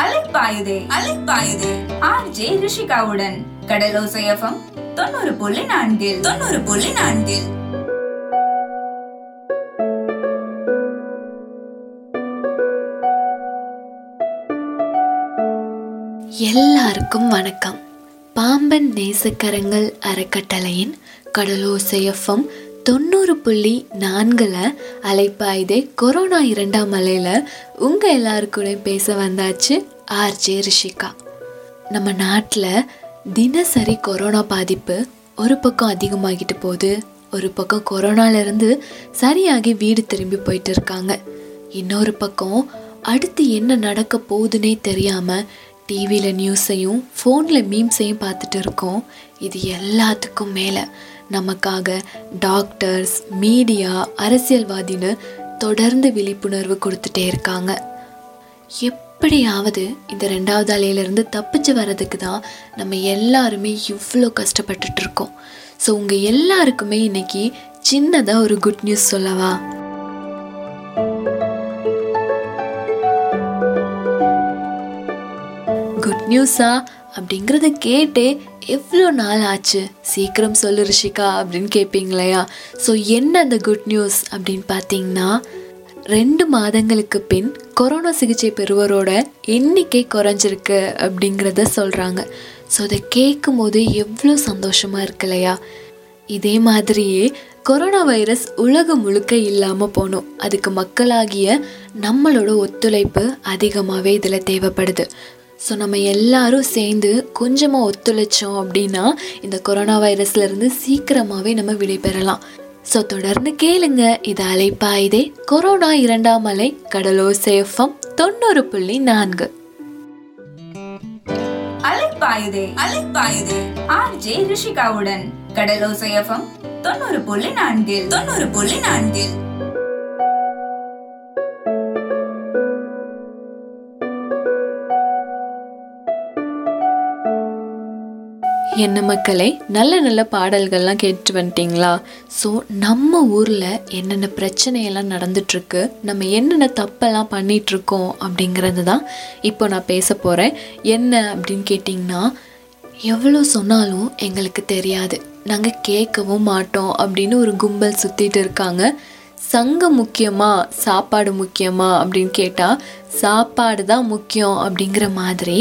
Alaipayuthey Alaipayuthey. R J ரிஷிகாவுடன் Kadalosai FM தொண்ணூறு புள்ளி நான்கில் தொண்ணூறு புள்ளி நான்கில். எல்லாருக்கும் வணக்கம். பாம்பன் நேசக்கரங்கள் அறக்கட்டளையின் கடலோசையஃபம் தொண்ணூறு புள்ளி நான்கில் அலைப்பாயுதே கொரோனா இரண்டாம் அலையில் உங்கள் எல்லாருக்கூடையும் பேச வந்தாச்சு ஆர்ஜே ரிஷிகா. நம்ம நாட்டில் தினசரி கொரோனா பாதிப்பு ஒரு பக்கம் அதிகமாகிட்டு போகுது ஒரு பக்கம் கொரோனாலேருந்து சரியாகி வீடு திரும்பி போயிட்டு இருக்காங்க. இன்னொரு பக்கம் அடுத்து என்ன நடக்க போகுதுன்னே தெரியாமல் டிவியில் நியூஸையும் ஃபோனில் மீம்ஸையும் பார்த்துட்டு இருக்கோம். இது எல்லாத்துக்கும் மேலே. நமக்காக டாக்டர்ஸ் மீடியா அரசியல்வாதின்னு தொடர்ந்து விழிப்புணர்வு கொடுத்துட்டே இருக்காங்க. எப்படியாவது இந்த ரெண்டாவது அலையிலேருந்து தப்பிச்சு வர்றதுக்கு தான் நம்ம எல்லாருமே இவ்வளோ கஷ்டப்பட்டுட்ருக்கோம் ஸோ உங்கள் எல்லாருக்குமே இன்னைக்கு சின்னதாக ஒரு குட் நியூஸ் சொல்லவா? நியூஸா அப்படிங்கிறத கேட்டே எவ்வளோ நாள் ஆச்சு? சீக்கிரம் சொல்லு ரிஷிகா அப்படின்னு கேட்பீங்களையா ஸோ என்ன அந்த குட் நியூஸ் அப்படின்னு பார்த்தீங்கன்னா ரெண்டு மாதங்களுக்கு பின் கொரோனா சிகிச்சை பெறுவரோட எண்ணிக்கை குறைஞ்சிருக்கு அப்படிங்கிறத சொல்கிறாங்க ஸோ அதை கேட்கும் போது எவ்வளோ சந்தோஷமாக இருக்கு இல்லையா இதே மாதிரியே கொரோனா வைரஸ் உலகம் முழுக்க இல்லாமல் போகணும் அதுக்கு மக்களாகிய நம்மளோட ஒத்துழைப்பு அதிகமாகவே இதில் தேவைப்படுது. ஸோ நம்ம எல்லாரும் சேர்ந்து கொஞ்சமாக ஒத்துழைச்சோம் அப்படின்னா இந்த கொரோனா வைரஸ்லேருந்து சீக்கிரமாகவே நம்ம விடைபெறலாம் ஸோ தொடர்ந்து கேளுங்க. இது அலைப்பாயுதே. கொரோனா இரண்டாம் அலை கடலோ சேஃபம் தொண்ணூறு புள்ளி நான்கு. அலைப்பாயுதே அலைப்பாயுதே. ஆர்ஜே ரிஷிகாவுடன். கடலோசை சேஃபம் தொண்ணூறு புள்ளி நான்கில் தொண்ணூறு புள்ளி நான்கில். என்ன மக்களே நல்ல நல்ல பாடல்கள்லாம் கேட்டு வந்துட்டிங்களா? ஸோ நம்ம ஊரில் என்னென்ன பிரச்சனையெல்லாம் நடந்துட்டுருக்கு நம்ம என்னென்ன தப்பெல்லாம் பண்ணிகிட்ருக்கோம் அப்படிங்கிறது தான் இப்போ நான் பேச போகிறேன் என்ன அப்படின்னு கேட்டிங்கன்னா எவ்வளோ சொன்னாலும் எங்களுக்கு தெரியாது. நாங்கள் கேட்கவும் மாட்டோம் அப்படின்னு ஒரு கும்பல் சுற்றிட்டு இருக்காங்க. சங்கம் முக்கியமா சாப்பாடு முக்கியமா அப்படின்னு கேட்டால் சாப்பாடு தான் முக்கியம் அப்படிங்கிற மாதிரி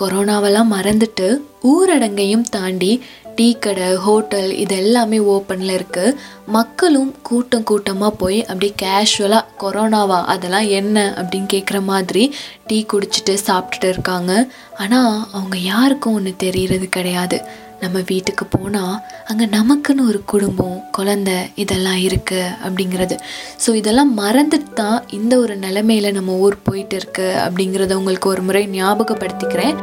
கொரோனாவெல்லாம் மறந்துட்டு ஊரடங்கையும் தாண்டி டீ கடை ஹோட்டல் இது எல்லாமே ஓப்பனில் இருக்குது மக்களும் கூட்டம் கூட்டமாக போய் அப்படியே கேஷுவலாக கொரோனாவா? அதெல்லாம் என்ன? அப்படின்னு கேட்குற மாதிரி டீ குடிச்சிட்டு சாப்பிட்டுட்டு இருக்காங்க. ஆனால் அவங்க யாருக்கும் ஒன்று தெரிகிறது கிடையாது. நம்ம வீட்டுக்கு போனால் அங்கே நமக்குன்னு ஒரு குடும்பம் குழந்த இதெல்லாம் இருக்குது அப்படிங்கிறது. ஸோ இதெல்லாம் மறந்துட்டு தான் இந்த ஒரு நிலைமையில நம்ம ஊர் போயிட்டு இருக்கு அப்படிங்கிறத உங்களுக்கு ஒரு முறை ஞாபகப்படுத்திக்கிறேன்.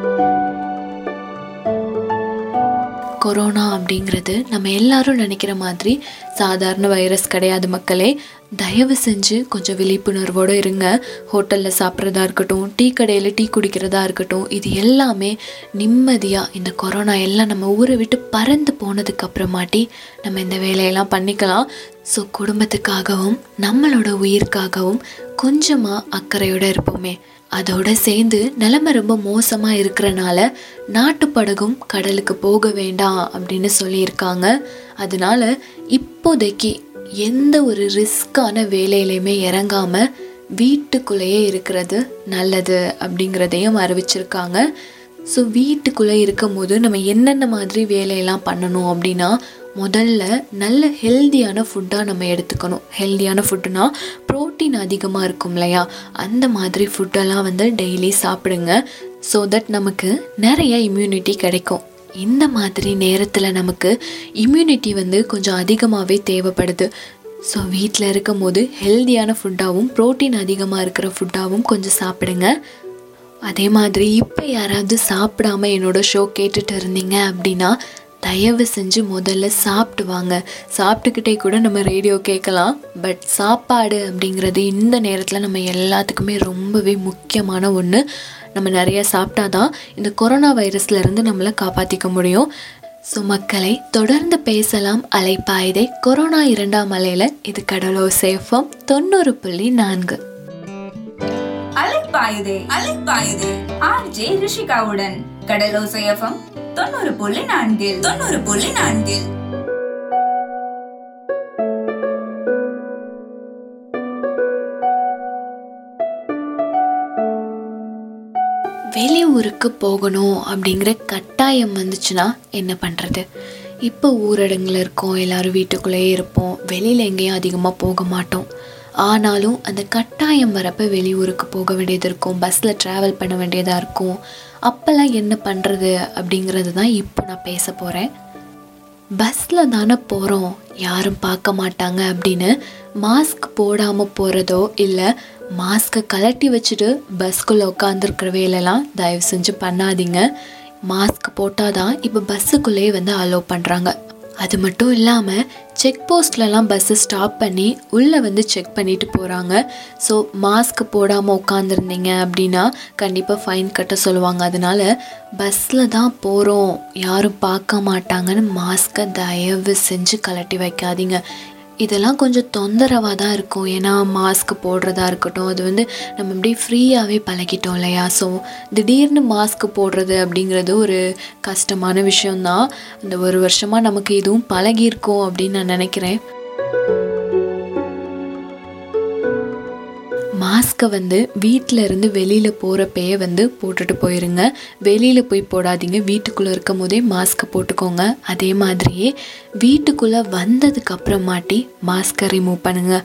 கொரோனா அப்படிங்கிறது நம்ம எல்லாரும் நினைக்கிற மாதிரி சாதாரண வைரஸ் கிடையாது மக்களே. தயவு செஞ்சு கொஞ்சம் விழிப்புணர்வோடு இருங்க. ஹோட்டலில் சாப்பிட்றதா இருக்கட்டும் டீ கடையில் டீ குடிக்கிறதா இருக்கட்டும் இது எல்லாமே நிம்மதியாக இந்த கொரோனா எல்லாம் நம்ம ஊரை விட்டு பறந்து போனதுக்கப்புறமாட்டி நம்ம இந்த வேலையெல்லாம் பண்ணிக்கலாம். ஸோ குடும்பத்துக்காகவும் நம்மளோட உயிர்க்காகவும் கொஞ்சமாக அக்கறையோடு இருப்போமே. அதோட சேர்ந்து நிலைமை ரொம்ப மோசமாக இருக்கிறனால நாட்டுப்படகும் கடலுக்கு போக வேண்டாம் அப்படின்னு சொல்லியிருக்காங்க. அதனால இப்போதைக்கு எந்த ஒரு ரிஸ்க்கான வேலையிலையுமே இறங்காமல் வீட்டுக்குள்ளேயே இருக்கிறது நல்லது அப்படிங்கிறதையும் அறிவிச்சிருக்காங்க. ஸோ வீட்டுக்குள்ளே இருக்கும் போது நம்ம என்னென்ன மாதிரி வேலையெல்லாம் பண்ணணும் அப்படின்னா முதல்ல நல்ல ஹெல்தியான ஃபுட்டாக நம்ம எடுத்துக்கணும். ஹெல்தியான ஃபுட்டுனா ப்ரோட்டீன் அதிகமாக இருக்கும் இல்லையா? அந்த மாதிரி ஃபுட்டெல்லாம் வந்து டெய்லி சாப்பிடுங்க. ஸோ தட் நமக்கு நிறைய இம்யூனிட்டி கிடைக்கும். இந்த மாதிரி நேரத்தில் நமக்கு இம்யூனிட்டி வந்து கொஞ்சம் அதிகமாகவே தேவைப்படுது. ஸோ வீட்டில் இருக்கும் போது ஹெல்தியான ஃபுட்டாகவும் ப்ரோட்டீன் அதிகமாக இருக்கிற ஃபுட்டாகவும் கொஞ்சம் சாப்பிடுங்க. அதே மாதிரி இப்போ யாராவது சாப்பிடாம என்னோடய ஷோ கேட்டுட்டு இருந்தீங்க அப்படின்னா தயவு செஞ்சு முதல்ல சாப்பிட்டு வாங்க. சாப்பிட்டுக்கிட்டே கூட நம்ம ரேடியோ கேட்கலாம். பட் சாப்பாடு அப்படிங்கிறது இந்த நேரத்தில் நம்ம எல்லாத்துக்குமே ரொம்பவே முக்கியமான ஒன்று நம்ம நிறைய சாப்பிட்டாதான் இந்த கொரோனா வைரஸ்லேருந்து நம்மளை காப்பாற்றிக்க முடியும். ஸோ மக்களை தொடர்ந்து பேசலாம் அலைப்பாயுதே. கொரோனா இரண்டாம் அலையில் இது கடலோ சேஃபம் தொண்ணூறு புள்ளி நான்கு. அலைப்பாயுதே அலைப்பாயுதே. ஆர்ஜே ரிஷிகாவுடன். கடலோசையம் தொண்ணூறு புள்ளி நான்கில் தொண்ணூறு புள்ளி நான்கில். வெளியூருக்கு போகணும் அப்படிங்கிற கட்டாயம் வந்துச்சுன்னா என்ன பண்ணுறது இப்போ ஊரடங்கில் இருக்கோம் எல்லோரும் வீட்டுக்குள்ளேயே இருப்போம் வெளியில் எங்கேயும் அதிகமாக போக மாட்டோம். ஆனாலும் அந்த கட்டாயம் வரப்போ வெளியூருக்கு போக வேண்டியது இருக்கும் பஸ்ஸில் ட்ராவல் பண்ண வேண்டியதாக இருக்கும் அப்போல்லாம் என்ன பண்ணுறது அப்படிங்கிறது தான் இப்போ நான் பேச போகிறேன் பஸ்ஸில் தானே போகிறோம் யாரும் பார்க்க மாட்டாங்க அப்படின்னு மாஸ்க் போடாமல் போகிறதோ இல்லை மாஸ்க்கை கலட்டி வச்சுட்டு பஸ்க்குள்ளே உட்காந்துருக்கிற வேலைலாம் தயவு செஞ்சு பண்ணாதீங்க. மாஸ்க் போட்டால் தான் இப்போ பஸ்ஸுக்குள்ளேயே வந்து அலோவ் பண்ணுறாங்க அது மட்டும் இல்லாமல் செக் போஸ்ட்லலாம் பஸ்ஸை ஸ்டாப் பண்ணி உள்ளே வந்து செக் பண்ணிட்டு போகிறாங்க ஸோ மாஸ்க் போடாமல் உட்காந்துருந்தீங்க அப்படின்னா கண்டிப்பாக ஃபைன் கட்ட சொல்லுவாங்க. அதனால பஸ்ஸில் தான் போகிறோம் யாரும் பார்க்க மாட்டாங்கன்னு மாஸ்க்கை தயவு செஞ்சு கலட்டி வைக்காதீங்க. இதெல்லாம் கொஞ்சம் தொந்தரவாக தான் இருக்கும். ஏன்னா மாஸ்க் போடுறதா இருக்கட்டும் அது வந்து நம்ம அப்படியே ஃப்ரீயாகவே பழகிட்டோம் இல்லையா? ஸோ திடீர்னு மாஸ்க் போடுறது அப்படிங்கிறது ஒரு கஷ்டமான விஷயந்தான் இந்த ஒரு வருஷமாக நமக்கு இதுவும் பழகியிருக்கோம் அப்படின்னு நான் நினைக்கிறேன். மாஸ்க்கை வந்து வீட்டில் இருந்து வெளியில் போகிறப்பயே வந்து போட்டுட்டு போயிருங்க. வெளியில் போய் போடாதீங்க. வீட்டுக்குள்ளே இருக்கும் போதே மாஸ்க்கை போட்டுக்கோங்க. அதே மாதிரியே வீட்டுக்குள்ளே வந்ததுக்கு அப்புறமாட்டி மாஸ்க்கை ரிமூவ் பண்ணுங்க.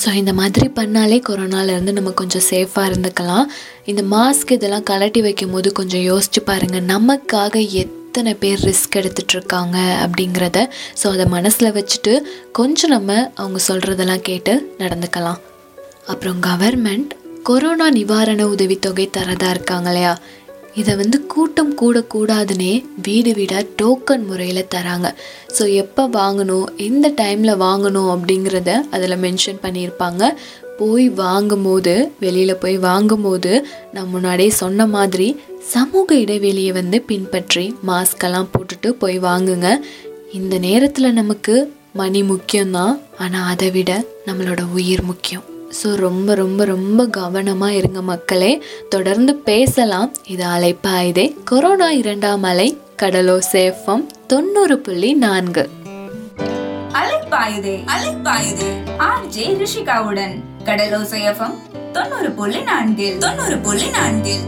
ஸோ இந்த மாதிரி பண்ணாலே கொரோனாலேருந்து நம்ம கொஞ்சம் சேஃபாக இருந்துக்கலாம். இந்த மாஸ்க் இதெல்லாம் கலட்டி வைக்கும் போது கொஞ்சம் யோசிச்சு பாருங்கள் நமக்காக எத்தனை பேர் ரிஸ்க் எடுத்துட்ருக்காங்க அப்படிங்கிறத. ஸோ அதை மனசில் வச்சுட்டு கொஞ்சம் நம்ம அவங்க சொல்கிறதெல்லாம் கேட்டு நடந்துக்கலாம். அப்புறம் கவர்மெண்ட் கொரோனா நிவாரண உதவித்தொகை தரதா இருக்காங்க இல்லையா? இதை வந்து கூட்டம் கூடக்கூடாதுன்னே வீடு வீடாக டோக்கன் முறையில் தராங்க. ஸோ எப்போ வாங்கணும் எந்த டைமில் வாங்கணும் அப்படிங்கிறத அதில் மென்ஷன் பண்ணியிருப்பாங்க. போய் வாங்கும்போது வெளியில் போய் வாங்கும்போது நான் முன்னாடியே சொன்ன மாதிரி சமூக இடைவெளியை வந்து பின்பற்றி மாஸ்கெல்லாம் போட்டுட்டு போய் வாங்குங்க. இந்த நேரத்தில் நமக்கு மணி முக்கியம்தான் ஆனால் அதை விட நம்மளோட உயிர் முக்கியம். ஸோ ரொம்ப ரொம்ப ரொம்ப கவனமாக இருங்க மக்களே. தொடர்ந்து பேசலாம். இது அலைப்பாயுதே. கொரோனா இரண்டாம் அலை கடலோ சேஃபம் தொண்ணூறு புள்ளி நான்கு. அலைப்பாயுதே அலைப்பாயுதே. ஆர்ஜே ரிஷிகாவுடன் கடலோசை எஃப்எம் தொண்ணூறு புள்ளி நான்கில் தொண்ணூறு புள்ளி நான்கில்.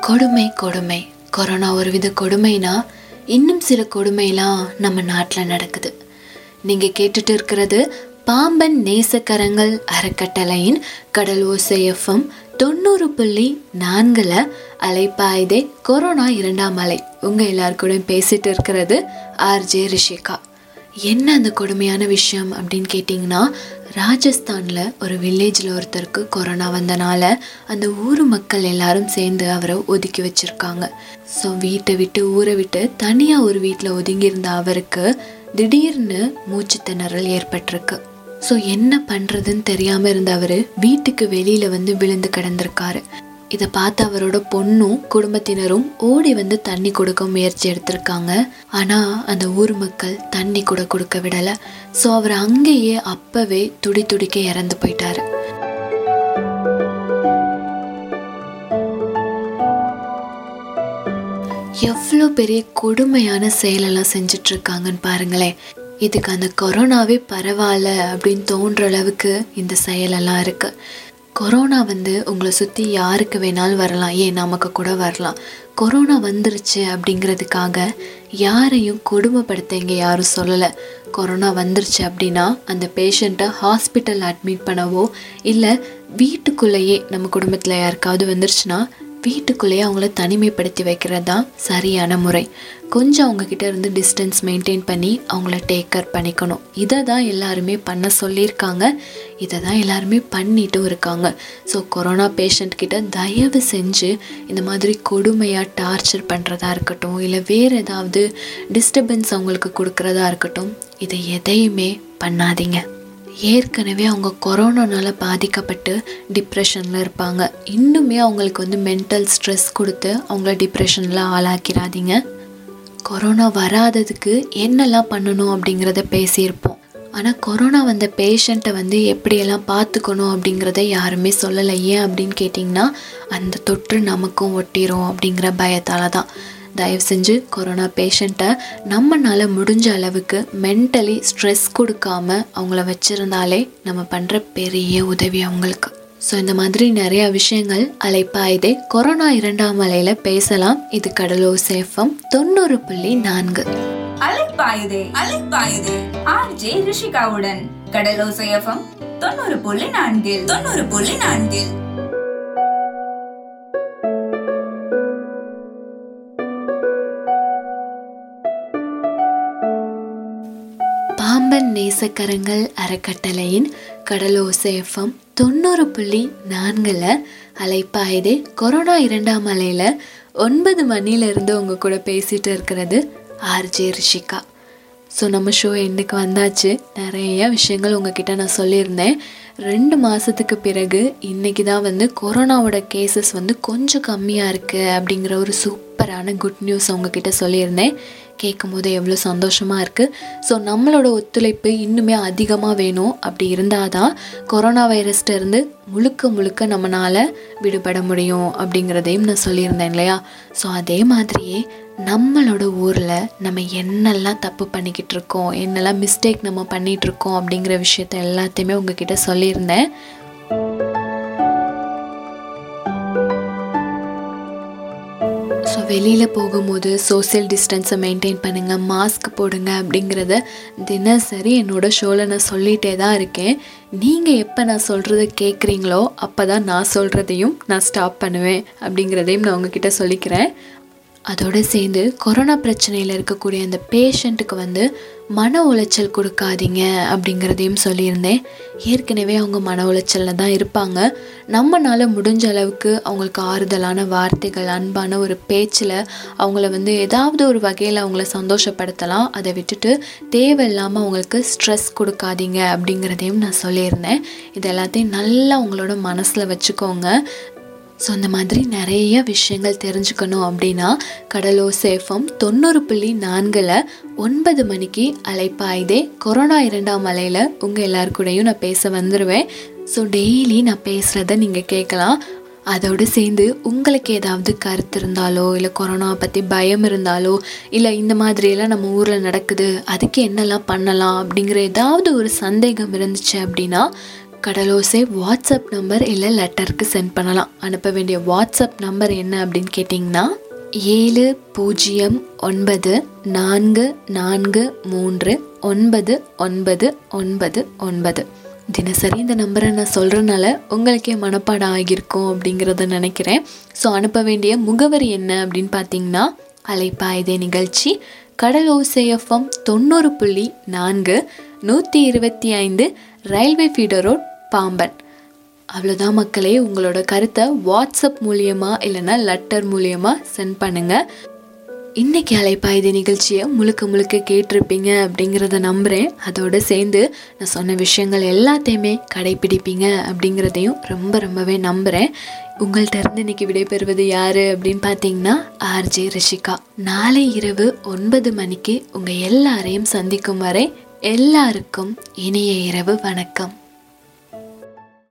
கொடுமை கொடுமை. கொரோனா ஒரு வித கொடுமைனா இன்னும் சில கொடுமைலாம் நம்ம நாட்டில் நடக்குது. நீங்கள் கேட்டுட்டு இருக்கிறது பாம்பன் நேசக்கரங்கள் அறக்கட்டளையின் கடல் ஓசை எஃப்எம் தொண்ணூறு புள்ளி நான்கில் அலைப்பாயுதே கொரோனா இரண்டாம் அலை. உங்கள் எல்லாருக்கூடயும் பேசிட்டு இருக்கிறது ஆர்ஜே ரிஷிகா. என்ன அந்த கொடுமையான விஷயம் அப்படின்னு கேட்டிங்கன்னா ராஜஸ்தானில் ஒரு வில்லேஜில் ஒருத்தருக்கு கொரோனா வந்தனால அந்த ஊர் மக்கள் எல்லாரும் சேர்ந்து அவரை ஒதுக்கி வச்சுருக்காங்க. ஸோ வீட்டை விட்டு ஊரை விட்டு தனியாக ஒரு வீட்டில் ஒதுங்கியிருந்த அவருக்கு திடீர்னு மூச்சு திணறல் ஏற்பட்டிருக்கு. ஸோ என்ன பண்ணுறதுன்னு தெரியாமல் இருந்த அவர் வீட்டுக்கு வெளியில் வந்து விழுந்து கிடந்திருக்காரு. இதை பார்த்து அவரோட பொண்ணும் குடும்பத்தினரும் ஓடி வந்து தண்ணி கொடுக்க முயற்சி எடுத்திருக்காங்க. ஆனால் அந்த ஊர் மக்கள் தண்ணி கூட கொடுக்க விடலை. ஸோ அவர் அங்கேயே அப்பவே துடி துடிக்க இறந்து போயிட்டாரு. எவ்வளோ பெரிய கொடுமையான செயலெல்லாம் செஞ்சுட்டு இருக்காங்கன்னு பாருங்களேன். இதுக்கு அந்த கொரோனாவே பரவாயில்ல அப்படின்னு தோன்ற அளவுக்கு இந்த செயலெல்லாம் இருக்கு. கொரோனா வந்து உங்களை சுற்றி யாருக்கு வேணாலும் வரலாம். ஏன் நமக்கு கூட வரலாம். கொரோனா வந்துருச்சு அப்படிங்கிறதுக்காக யாரையும் கொடுமைப்படுத்த இங்கே யாரும் சொல்லலை. கொரோனா வந்துருச்சு அப்படின்னா அந்த பேஷண்ட்டை ஹாஸ்பிட்டல் அட்மிட் பண்ணவோ இல்லை வீட்டுக்குள்ளேயே நம்ம குடும்பத்தில் யாருக்காவது வந்துருச்சுன்னா வீட்டுக்குள்ளேயே அவங்கள தனிமைப்படுத்தி வைக்கிறது தான் சரியான முறை. கொஞ்சம் அவங்கக்கிட்ட இருந்து டிஸ்டன்ஸ் மெயின்டைன் பண்ணி அவங்கள டேக் கேர் பண்ணிக்கணும். இதை தான் எல்லாருமே பண்ண சொல்லியிருக்காங்க. இதை தான் எல்லாருமே பண்ணிட்டும் இருக்காங்க. ஸோ கொரோனா பேஷண்ட் கிட்ட தயவு செஞ்சு இந்த மாதிரி கொடுமையாக டார்ச்சர் பண்ணுறதா இருக்கட்டும் இல்லை வேறு ஏதாவது டிஸ்டர்பன்ஸ் அவங்களுக்கு கொடுக்குறதா இருக்கட்டும் இதை எதையுமே பண்ணாதீங்க. ஏற்கனவே அவங்க கொரோனானால பாதிக்கப்பட்டு டிப்ரெஷனில் இருப்பாங்க. இன்னுமே அவங்களுக்கு வந்து மென்டல் ஸ்ட்ரெஸ் கொடுத்து அவங்கள டிப்ரெஷனில் ஆளாக்கிறாதீங்க கொரோனா வராததுக்கு என்னெல்லாம் பண்ணணும் அப்படிங்கிறத பேசியிருப்போம். ஆனால் கொரோனா வந்த பேஷண்ட்டை வந்து எப்படியெல்லாம் பார்த்துக்கணும் அப்படிங்கிறத யாருமே சொல்லலை ஏன் அப்படின்னு கேட்டிங்கன்னா அந்த தொற்று நமக்கும் ஒட்டிரும் அப்படிங்கிற பயத்தால் தான். தயவு செஞ்சு கொரோனா பேஷண்ட்டை நம்மனால முடிஞ்ச அளவுக்கு மென்டலி ஸ்ட்ரெஸ் கொடுக்காம அவங்கள வச்சுருந்தாலே நம்ம பண்ணுற பெரிய உதவி அவங்களுக்கு. ஸோ இந்த மாதிரி நிறைய விஷயங்கள் அலைப்பாயுதே கொரோனா இரண்டாம் அலையில் பேசலாம். இது கடலூர் சேஃபம் தொண்ணூறு புள்ளி நான்கு. அலைப்பாயுதே அலைப்பாயுதே ஆர்ஜே ரிஷிகாவுடன். கடலோசை தொண்ணூறு புள்ளி நான்கில் தொண்ணூறு புள்ளி நான்கில். அன்பன் நேசக்கரங்கள் அறக்கட்டளையின் கடலோசேஃபம் தொண்ணூறு புள்ளி நான்கில் அலைப்பாயுதே கொரோனா இரண்டாம் அலையில் ஒன்பது மணிலேருந்து உங்கள் கூட பேசிகிட்டு இருக்கிறது ஆர்ஜே ரிஷிகா. ஸோ நம்ம ஷோ எண்டுக்கு வந்தாச்சு. நிறைய விஷயங்கள் உங்ககிட்ட நான் சொல்லியிருந்தேன். ரெண்டு மாதத்துக்கு பிறகு இன்றைக்கி தான் வந்து கொரோனாவோட கேசஸ் வந்து கொஞ்சம் கம்மியாக இருக்குது அப்படிங்கிற ஒரு சூப்பரான குட் நியூஸ் உங்ககிட்ட சொல்லியிருந்தேன். கேட்கும் போது எவ்வளோ சந்தோஷமாக இருக்குது ஸோ நம்மளோட ஒத்துழைப்பு இன்னுமே அதிகமாக வேணும். அப்படி இருந்தால் தான் கொரோனா வைரஸ்ட்ட இருந்து முழுக்க முழுக்க நம்மளால் விடுபட முடியும் அப்படிங்கிறதையும் நான் சொல்லியிருந்தேன் இல்லையா? ஸோ அதே மாதிரியே நம்மளோட ஊரில் நம்ம என்னெல்லாம் தப்பு பண்ணிக்கிட்டு இருக்கோம் என்னெல்லாம் மிஸ்டேக் நம்ம பண்ணிகிட்டு இருக்கோம் அப்படிங்கிற விஷயத்த எல்லாத்தையுமே உங்ககிட்ட சொல்லியிருந்தேன். ஸோ வெளியில் போகும்போது சோசியல் டிஸ்டன்ஸை மெயின்டைன் பண்ணுங்கள் மாஸ்க் போடுங்க அப்படிங்கிறத தினசரி என்னோட ஷோவில் நான் சொல்லிகிட்டே தான் இருக்கேன். நீங்கள் எப்போ நான் சொல்கிறத கேட்குறீங்களோ அப்போ தான் நான் சொல்கிறதையும் நான் ஸ்டாப் பண்ணுவேன் அப்படிங்கிறதையும் நான் உங்ககிட்ட சொல்லிக்கிறேன். அதோடு சேர்ந்து கொரோனா பிரச்சனையில் இருக்கக்கூடிய அந்த பேஷண்ட்டுக்கு வந்து மன உளைச்சல் கொடுக்காதீங்க அப்படிங்கிறதையும் சொல்லியிருந்தேன். ஏற்கனவே அவங்க மன உளைச்சலில் தான் இருப்பாங்க. நம்மனால் முடிஞ்ச அளவுக்கு அவங்களுக்கு ஆறுதலான வார்த்தைகள் அன்பான ஒரு பேச்சில் அவங்கள வந்து ஏதாவது ஒரு வகையில் அவங்கள சந்தோஷப்படுத்தலாம். அதை விட்டுட்டு தேவையில்லாமல் அவங்களுக்கு ஸ்ட்ரெஸ் கொடுக்காதீங்க அப்படிங்கிறதையும் நான் சொல்லியிருந்தேன். இது எல்லாத்தையும் நல்லா அவங்களோட மனசில் வச்சுக்கோங்க. ஸோ அந்த மாதிரி நிறைய விஷயங்கள் தெரிஞ்சுக்கணும் அப்படின்னா கடலோ சேஃபம் தொண்ணூறு புள்ளி நான்கில் ஒன்பது மணிக்கு அலைப்பாயுதே கொரோனா இரண்டாம் அலையில் உங்கள் எல்லாருக்கூடையும் நான் பேச வந்துடுவேன் ஸோ டெய்லி நான் பேசுகிறத நீங்கள் கேட்கலாம். அதோடு சேர்ந்து உங்களுக்கு ஏதாவது கருத்து இருந்தாலோ இல்லை கொரோனா பற்றி பயம் இருந்தாலோ இல்லை இந்த மாதிரியெல்லாம் நம்ம ஊரில் நடக்குது அதுக்கு என்னெல்லாம் பண்ணலாம் அப்படிங்கிற ஏதாவது ஒரு சந்தேகம் இருந்துச்சு அப்படின்னா கடலோசை வாட்ஸ்அப் நம்பர் இல்லை லெட்டருக்கு சென்ட் பண்ணலாம். அனுப்ப வேண்டிய வாட்ஸ்அப் நம்பர் என்ன அப்படின்னு கேட்டிங்கன்னா ஏழு பூஜ்ஜியம் ஒன்பது நான்கு நான்கு மூன்று ஒன்பது ஒன்பது ஒன்பது ஒன்பது. தினசரி இந்த நம்பரை நான் சொல்கிறனால உங்களுக்கே மனப்பாடம் ஆகியிருக்கும் அப்படிங்கிறத நினைக்கிறேன். ஸோ அனுப்ப வேண்டிய முகவரி என்ன அப்படின்னு பார்த்தீங்கன்னா அலைப்பாயுதே நிகழ்ச்சி கடல் ஓசைஎஃப்எம் தொண்ணூறு புள்ளி நான்கு நூற்றி இருபத்தி ஐந்து ரயில்வே ஃபீடர் ரோட் பாம்பன். அவ்வளோதான் மக்களே உங்களோட கருத்தை வாட்ஸ்அப் மூலியமாக இல்லைன்னா லெட்டர் மூலியமாக சென்ட் பண்ணுங்கள் இன்றைக்கி அலைப்பாயுது நிகழ்ச்சியை முழுக்க முழுக்க கேட்டிருப்பீங்க அப்படிங்கிறத நம்புகிறேன் அதோடு சேர்ந்து நான் சொன்ன விஷயங்கள் எல்லாத்தையுமே கடைப்பிடிப்பீங்க அப்படிங்கிறதையும் ரொம்ப ரொம்பவே நம்புகிறேன் உங்கள்கிட்ட இருந்து இன்னைக்கு விடைபெறுவது யார் அப்படின்னு பார்த்தீங்கன்னா ஆர்ஜே ரிஷிகா. நாளை இரவு ஒன்பது மணிக்கு உங்கள் எல்லாரையும் சந்திக்கும் வரை எல்லாருக்கும் இனிய இரவு வணக்கம்.